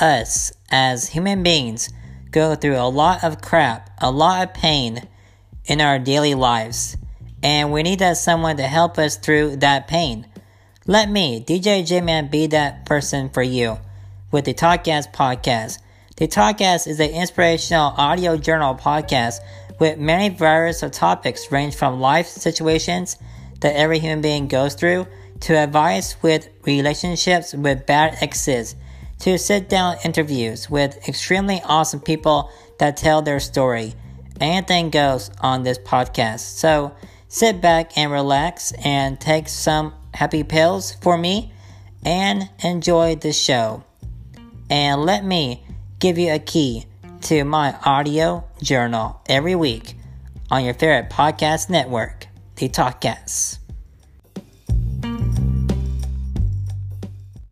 us as human beings go through a lot of crap, a lot of pain in our daily lives, and we need that someone to help us through that pain. Let me, DJ J Man, be that person for you with the Talkcast podcast. The Talkcast is an inspirational audio journal podcast with many various of topics range from life situations that every human being goes through to advice with relationships with bad exes to sit down interviews with extremely awesome people that tell their story. Anything goes on this podcast. So sit back and relax and take some happy pills for me and enjoy the show. And let me give you a key to my audio journal every week on your favorite podcast network, the Talkcast.